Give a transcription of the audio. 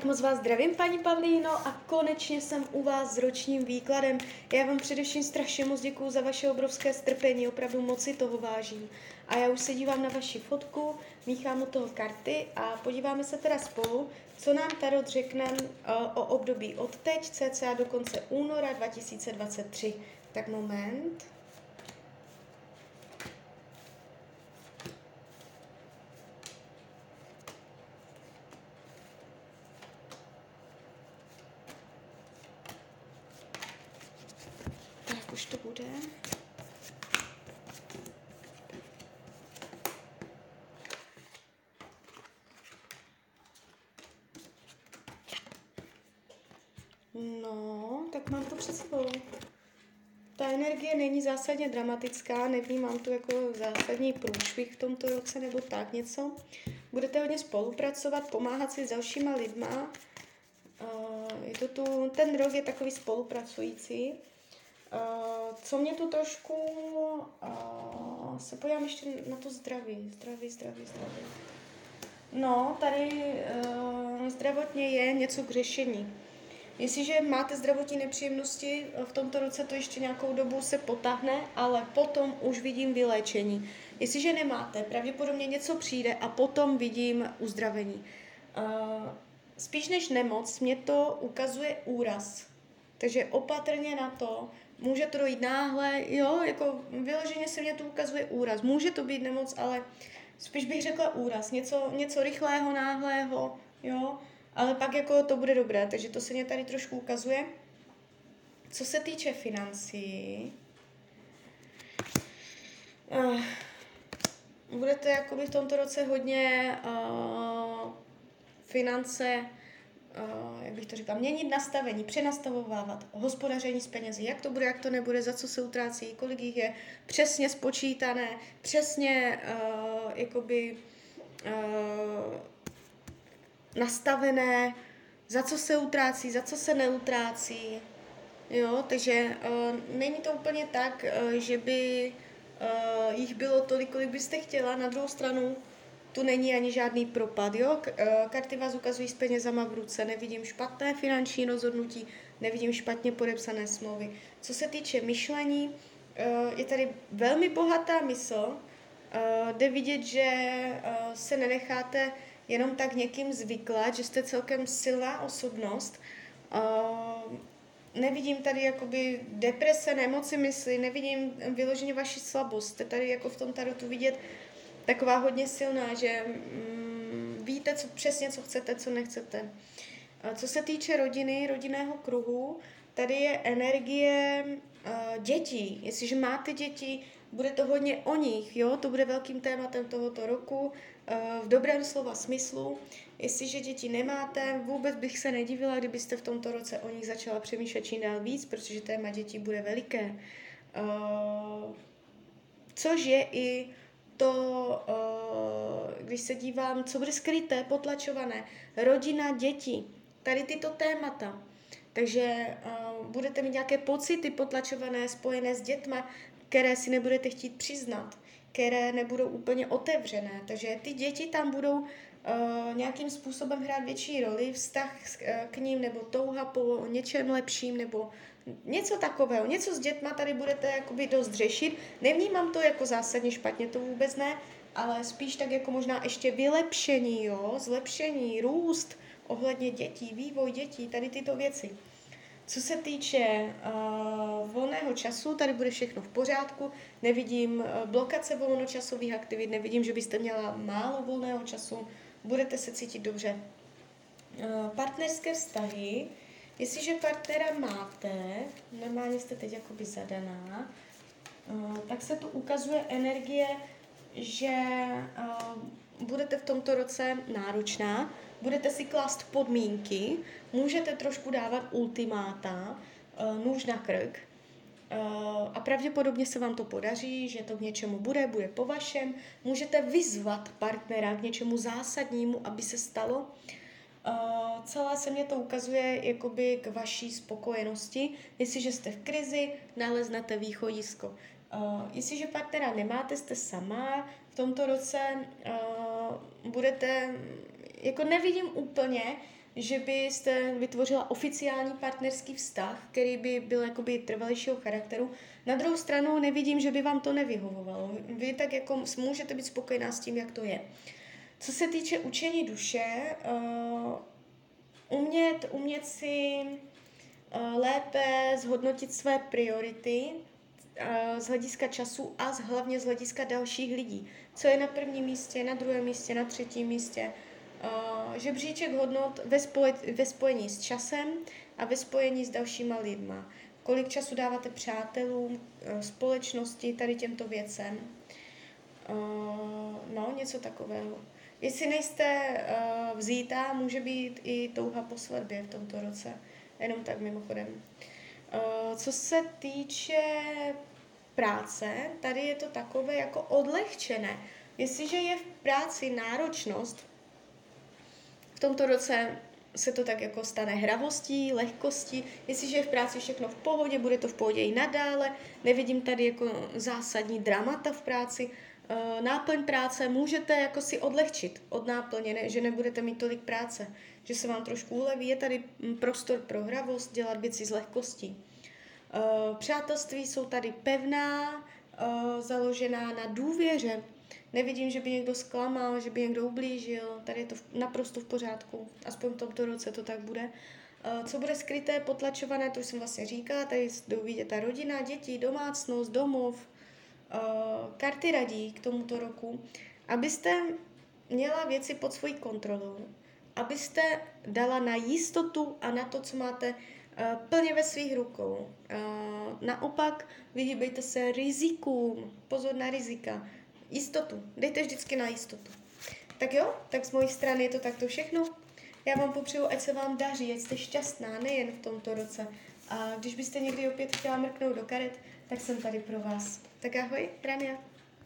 Tak moc vás zdravím, paní Pavlíno, a konečně jsem u vás s ročním výkladem. Já vám především strašně moc děkuju za vaše obrovské strpení, opravdu moc si toho vážím. A já už se dívám na vaši fotku, míchám u toho karty a podíváme se teda spolu, co nám Tarot řekne uh, o období od teď, cca do konce února 2023. Tak moment. už to bude. No, tak mám to před sebou. Ta energie není zásadně dramatická, nevnímám tu jako zásadní průšvih v tomto roce nebo tak něco. Budete hodně spolupracovat, pomáhat si s dalšíma lidma. Uh, je to tu, ten rok je takový spolupracující. Uh, co mě tu trošku, uh, se podívám ještě na to zdraví, zdraví, zdraví, zdraví. No, tady uh, zdravotně je něco k řešení. Jestliže máte zdravotní nepříjemnosti, v tomto roce to ještě nějakou dobu se potáhne, ale potom už vidím vyléčení. Jestliže nemáte, pravděpodobně něco přijde a potom vidím uzdravení. Uh, spíš než nemoc, mě to ukazuje úraz. Takže opatrně na to, může to dojít náhle, jo, jako vyloženě se mě to ukazuje úraz. Může to být nemoc, ale spíš bych řekla úraz, něco, něco rychlého, náhlého, jo, ale pak jako to bude dobré, takže to se mě tady trošku ukazuje. Co se týče financí, uh, budete jakoby v tomto roce hodně uh, finance jak bych to říkala, měnit nastavení, přenastavovávat hospodaření s penězi, jak to bude, jak to nebude, za co se utrácí, kolik jich je, přesně spočítané, přesně uh, jakoby uh, nastavené, za co se utrácí, za co se neutrácí. Jo, takže uh, není to úplně tak, uh, že by uh, jich bylo tolik, kolik byste chtěla. Na druhou stranu tu není ani žádný propad. Jo? Eh, karty vás ukazují s penězama v ruce, nevidím špatné finanční rozhodnutí, nevidím špatně podepsané smlouvy. Co se týče myšlení, eh, je tady velmi bohatá mysl, eh, jde vidět, že se nenecháte jenom tak někým zvyklat, že jste celkem silná osobnost. Nevidím tady jakoby deprese, nemoci mysli, nevidím vyloženě vaši slabost. Jste tady jako v tom tarotu vidět taková hodně silná, že mm, víte co, přesně, co chcete, co nechcete. Co se týče rodiny, rodinného kruhu, tady je energie uh, dětí. Jestliže máte děti, bude to hodně o nich, jo? To bude velkým tématem tohoto roku, v dobrém slova smyslu. Jestliže děti nemáte, vůbec bych se nedivila, kdybyste v tomto roce o nich začala přemýšlet čím dál víc, protože téma dětí bude veliké. Uh, což je i to, uh, když se dívám, co bude skryté, potlačované, rodina, děti, tady tyto témata. Takže uh, budete mít nějaké pocity potlačované, spojené s dětma, které si nebudete chtít přiznat, které nebudou úplně otevřené. Takže ty děti tam budou uh, nějakým způsobem hrát větší roli, vztah k ním nebo touha po něčem lepším nebo něco takového, něco s dětma tady budete jakoby dost řešit. Nevnímám to jako zásadně špatně, to vůbec ne, ale spíš tak jako možná ještě vylepšení, jo, zlepšení, růst ohledně dětí, vývoj dětí, tady tyto věci. Co se týče uh, volného času, tady bude všechno v pořádku, nevidím blokace volnočasových aktivit, nevidím, že byste měla málo volného času, budete se cítit dobře. Uh, partnerské vztahy, Jestliže partnera máte, normálně jste teď jakoby zadaná, uh, tak se tu ukazuje energie, že uh, budete v tomto roce náročná, budete si klást podmínky, můžete trošku dávat ultimáta, nůž na krk, a pravděpodobně se vám to podaří, že to k něčemu bude, bude po vašem. Můžete vyzvat partnera k něčemu zásadnímu, aby se stalo. Uh, celé se mě to ukazuje jakoby k vaší spokojenosti. Jestliže jste v krizi, naleznete východisko. Uh, jestliže partnera nemáte, jste sama, v tomto roce uh, budete, jako nevidím úplně, že byste vytvořila oficiální partnerský vztah, který by byl jakoby trvalějšího charakteru. Na druhou stranu nevidím, že by vám to nevyhovovalo. Vy tak jako můžete být spokojená s tím, jak to je. Co se týče učení duše, uh, umět, umět si uh, lépe zhodnotit své priority uh, z hlediska času a z, hlavně z hlediska dalších lidí. Co je na prvním místě, na druhém místě, na třetím místě. Žebříček hodnot ve, spoje, ve spojení s časem a ve spojení s dalšíma lidma. Kolik času dáváte přátelům, uh, společnosti, tady těmto věcem. Uh, no, něco takového. Jestli nejste uh, vzítá, může být i touha po svatbě v tomto roce. Jenom tak mimochodem. Co se týče práce, tady je to takové jako odlehčené. Jestliže je v práci náročnost, v tomto roce se to tak jako stane hravostí, lehkostí. Jestliže je v práci všechno v pohodě, bude to v pohodě i nadále. Nevidím tady jako zásadní dramata v práci. Uh, náplň práce můžete jako si odlehčit od náplně, ne, že nebudete mít tolik práce, že se vám trošku uleví. Je tady mm, prostor pro hravost, dělat věci s lehkostí. Uh, přátelství jsou tady pevná, uh, založená na důvěře. Nevidím, že by někdo zklamal, že by někdo ublížil. Tady je to naprosto v pořádku. Aspoň v tomto roce to tak bude. Uh, co bude skryté, potlačované, to už jsem vlastně říkala. Tady jdou vidět ta rodina, děti, domácnost, domov, uh, karty radí k tomuto roku, abyste měla věci pod svojí kontrolou, abyste dala na jistotu a na to, co máte uh, plně ve svých rukou. Naopak, vyhýbejte se rizikům, pozor na rizika, jistotu, dejte vždycky na jistotu. Tak jo, tak z mojí strany je to takto všechno. Já vám popřeju, ať se vám daří, ať jste šťastná nejen v tomto roce. A když byste někdy opět chtěla mrknout do karet, tak jsem tady pro vás. Tak ahoj, Rania.